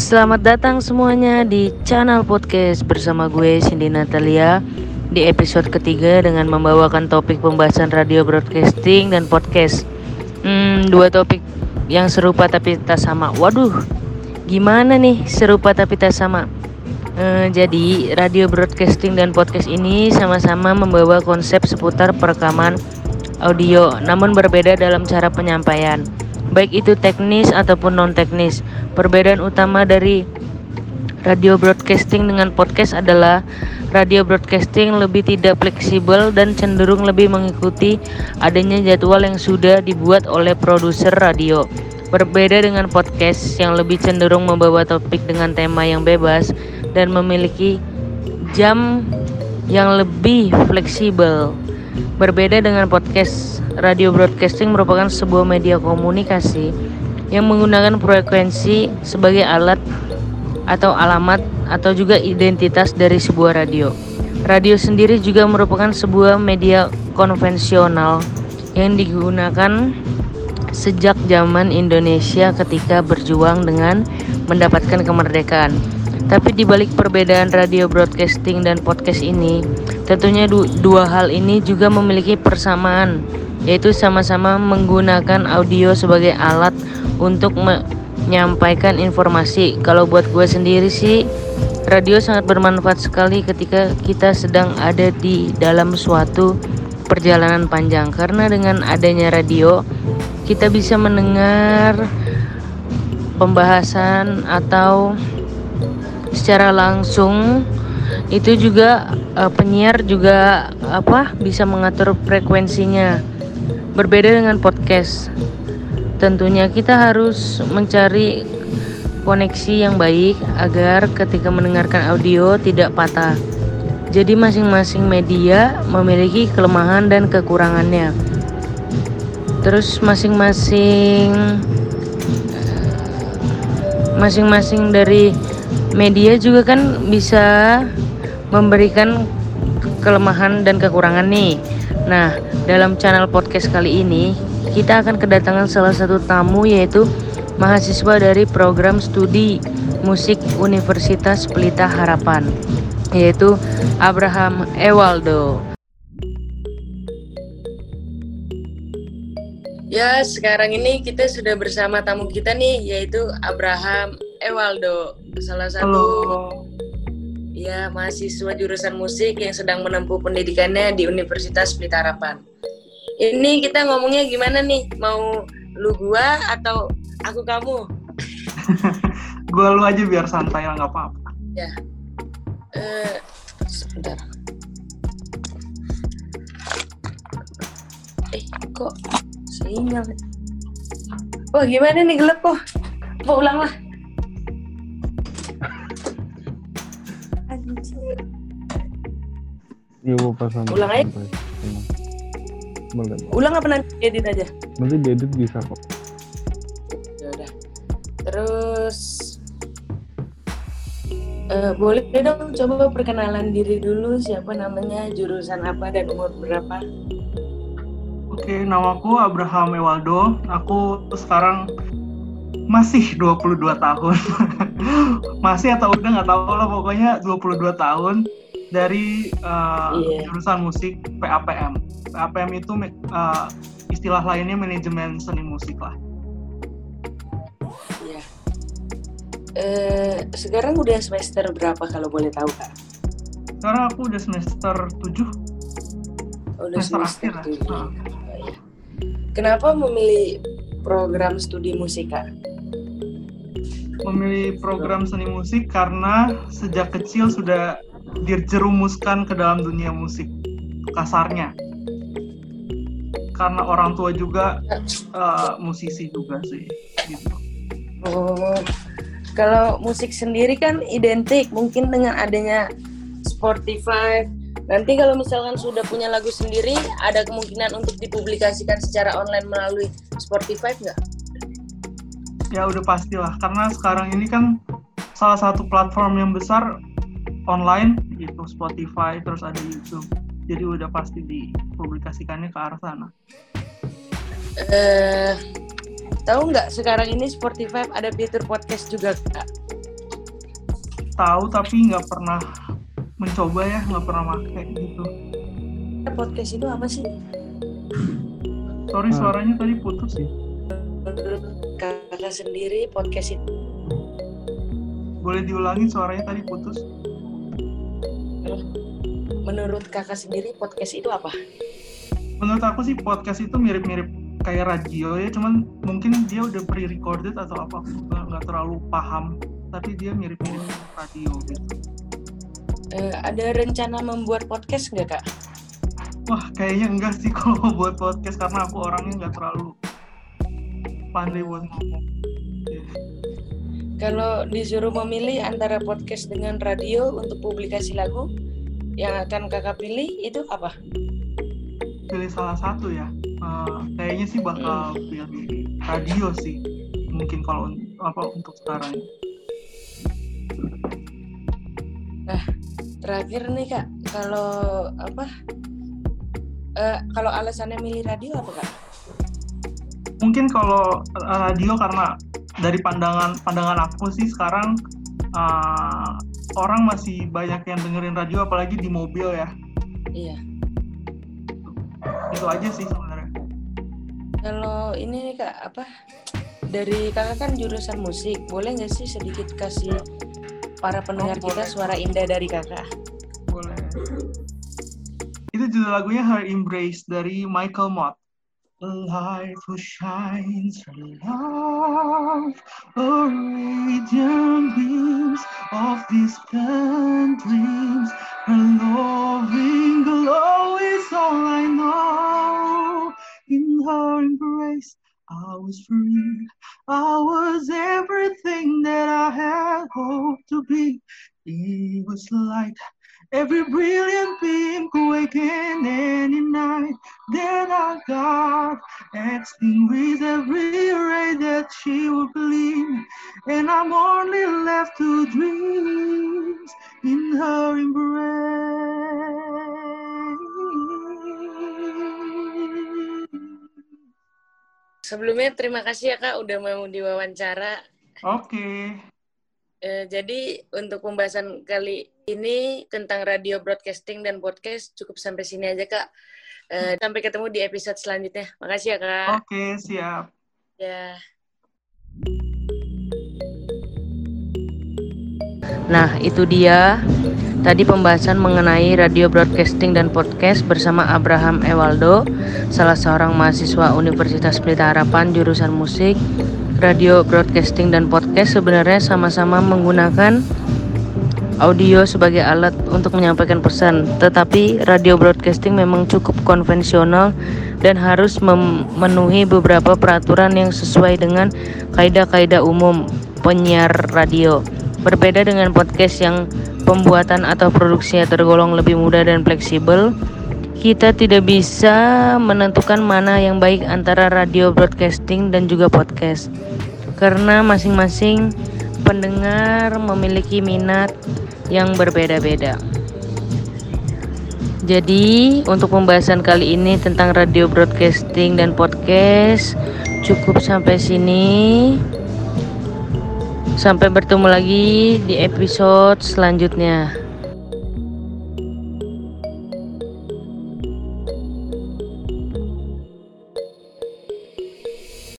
Selamat datang semuanya di channel podcast bersama gue Cindy Natalia di episode ketiga dengan membawakan topik pembahasan radio broadcasting dan podcast. Hmm, dua topik yang serupa tapi tak sama. Waduh, gimana nih serupa tapi tak sama? Uh, jadi radio broadcasting dan podcast ini sama-sama membawa konsep seputar perekaman audio, namun berbeda dalam cara penyampaian baik itu teknis ataupun non teknis. Perbedaan utama dari radio broadcasting dengan podcast adalah radio broadcasting lebih tidak fleksibel dan cenderung lebih mengikuti adanya jadwal yang sudah dibuat oleh produser radio. Berbeda dengan podcast yang lebih cenderung membawa topik dengan tema yang bebas dan memiliki jam yang lebih fleksibel. Berbeda dengan podcast radio broadcasting merupakan sebuah media komunikasi yang menggunakan frekuensi sebagai alat atau alamat atau juga identitas dari sebuah radio. Radio sendiri juga merupakan sebuah media konvensional yang digunakan sejak zaman Indonesia ketika berjuang dengan mendapatkan kemerdekaan. Tapi di balik perbedaan radio broadcasting dan podcast ini, tentunya dua hal ini juga memiliki persamaan yaitu sama-sama menggunakan audio sebagai alat untuk menyampaikan informasi. Kalau buat gue sendiri sih, radio sangat bermanfaat sekali ketika kita sedang ada di dalam suatu perjalanan panjang. Karena dengan adanya radio kita bisa mendengar pembahasan atau secara langsung. Itu juga uh, penyiar juga apa bisa mengatur frekuensinya Berbeda dengan podcast, tentunya kita harus mencari koneksi yang baik agar ketika mendengarkan audio tidak patah. Jadi masing-masing media memiliki kelemahan dan kekurangannya. Terus masing-masing masing-masing dari media juga kan bisa memberikan kelemahan dan kekurangan nih. Nah, dalam channel podcast kali ini kita akan kedatangan salah satu tamu yaitu mahasiswa dari program studi musik Universitas Pelita Harapan yaitu Abraham Ewaldo. Ya, sekarang ini kita sudah bersama tamu kita nih yaitu Abraham Ewaldo, salah satu Halo Ya, mahasiswa jurusan musik yang sedang menempuh pendidikannya di Universitas Pelita Harapan. Ini kita ngomongnya gimana nih? Mau lu gua atau aku kamu? gua lu aja biar santai lah nggak apa-apa. Ya. Uh, sebentar. Eh, kok sinyal? Wah, gimana nih gelap kok? Mau ulang lah. Iya, gue pasang. Ulang aja. Boleh. Ulang apa nanti edit aja? Nanti diedit bisa kok. Ya udah. Terus uh, boleh dong coba perkenalan diri dulu siapa namanya, jurusan apa dan umur berapa? Oke, namaku Abraham Ewaldo. Aku sekarang masih 22 tahun. masih atau udah nggak tahu lah pokoknya 22 tahun dari uh, yeah. jurusan musik PAPM. PAPM itu uh, istilah lainnya manajemen seni musik lah. Iya. Uh, sekarang udah semester berapa kalau boleh tahu kak? Sekarang aku udah semester 7 oh, udah semester, semester akhir Nah. Kenapa memilih program studi musik kak? Memilih program seni musik karena sejak kecil sudah dijerumuskan ke dalam dunia musik kasarnya karena orang tua juga uh, musisi juga sih gitu. Oh, kalau musik sendiri kan identik mungkin dengan adanya Spotify. Nanti kalau misalkan sudah punya lagu sendiri, ada kemungkinan untuk dipublikasikan secara online melalui Spotify nggak? Ya udah pastilah, karena sekarang ini kan salah satu platform yang besar online itu Spotify terus ada YouTube. Jadi udah pasti dipublikasikannya ke arah sana. Uh, tahu nggak sekarang ini Spotify ada fitur podcast juga kak? Tahu tapi nggak pernah mencoba ya nggak pernah pakai gitu. Podcast itu apa sih? Sorry suaranya tadi putus sih. Menurut kakak sendiri podcast itu. Boleh diulangi suaranya tadi putus? Menurut kakak sendiri podcast itu apa? Menurut aku sih podcast itu mirip-mirip kayak radio ya cuman mungkin dia udah pre-recorded atau apa nggak terlalu paham tapi dia mirip-mirip radio gitu. Eh, ada rencana membuat podcast nggak kak? Wah kayaknya enggak sih kalau buat podcast karena aku orangnya nggak terlalu pandai buat ngomong. Kalau disuruh memilih antara podcast dengan radio untuk publikasi lagu yang akan kakak pilih itu apa? Pilih salah satu ya. Eh, kayaknya sih bakal pilih radio sih. Mungkin kalau apa untuk sekarang. Terakhir nih kak. Kalau apa? Eh, kalau alasannya milih radio apa kak mungkin kalau eh, radio karena dari pandangan pandangan aku sih sekarang eh, orang masih banyak yang dengerin radio apalagi di mobil ya. Iya. Itu aja sih sebenarnya. Kalau ini nih kak apa dari kakak kan jurusan musik boleh nggak sih sedikit kasih para pendengar Oh, kita boleh. suara indah dari kakak? Boleh. Itu judul lagunya Her Embrace dari Michael Mott Light who shines her love, a radiant beams of distant dreams. Her loving glow is all I know. In her embrace, I was free. I was everything that I had hoped to be. It was light. Every brilliant beam could awaken any night. Then I got extinguished every ray that she would gleam. And I'm only left to dreams in her embrace. sebelumnya terima kasih ya kak udah mau diwawancara Oke, Eh, jadi untuk pembahasan kali ini tentang radio broadcasting dan podcast cukup sampai sini aja kak. Eh, sampai ketemu di episode selanjutnya. Makasih ya kak. oke siap. Ya. Nah, itu dia tadi pembahasan mengenai radio broadcasting dan podcast bersama Abraham Ewaldo, salah seorang mahasiswa Universitas Pelita Harapan jurusan musik. Radio broadcasting dan podcast sebenarnya sama-sama menggunakan audio sebagai alat untuk menyampaikan pesan, tetapi radio broadcasting memang cukup konvensional dan harus memenuhi beberapa peraturan yang sesuai dengan kaidah-kaidah umum penyiar radio. Berbeda dengan podcast yang pembuatan atau produksinya tergolong lebih mudah dan fleksibel, kita tidak bisa menentukan mana yang baik antara radio broadcasting dan juga podcast. Karena masing-masing pendengar memiliki minat yang berbeda-beda. Jadi, untuk pembahasan kali ini tentang radio broadcasting dan podcast cukup sampai sini. Sampai bertemu lagi di episode selanjutnya.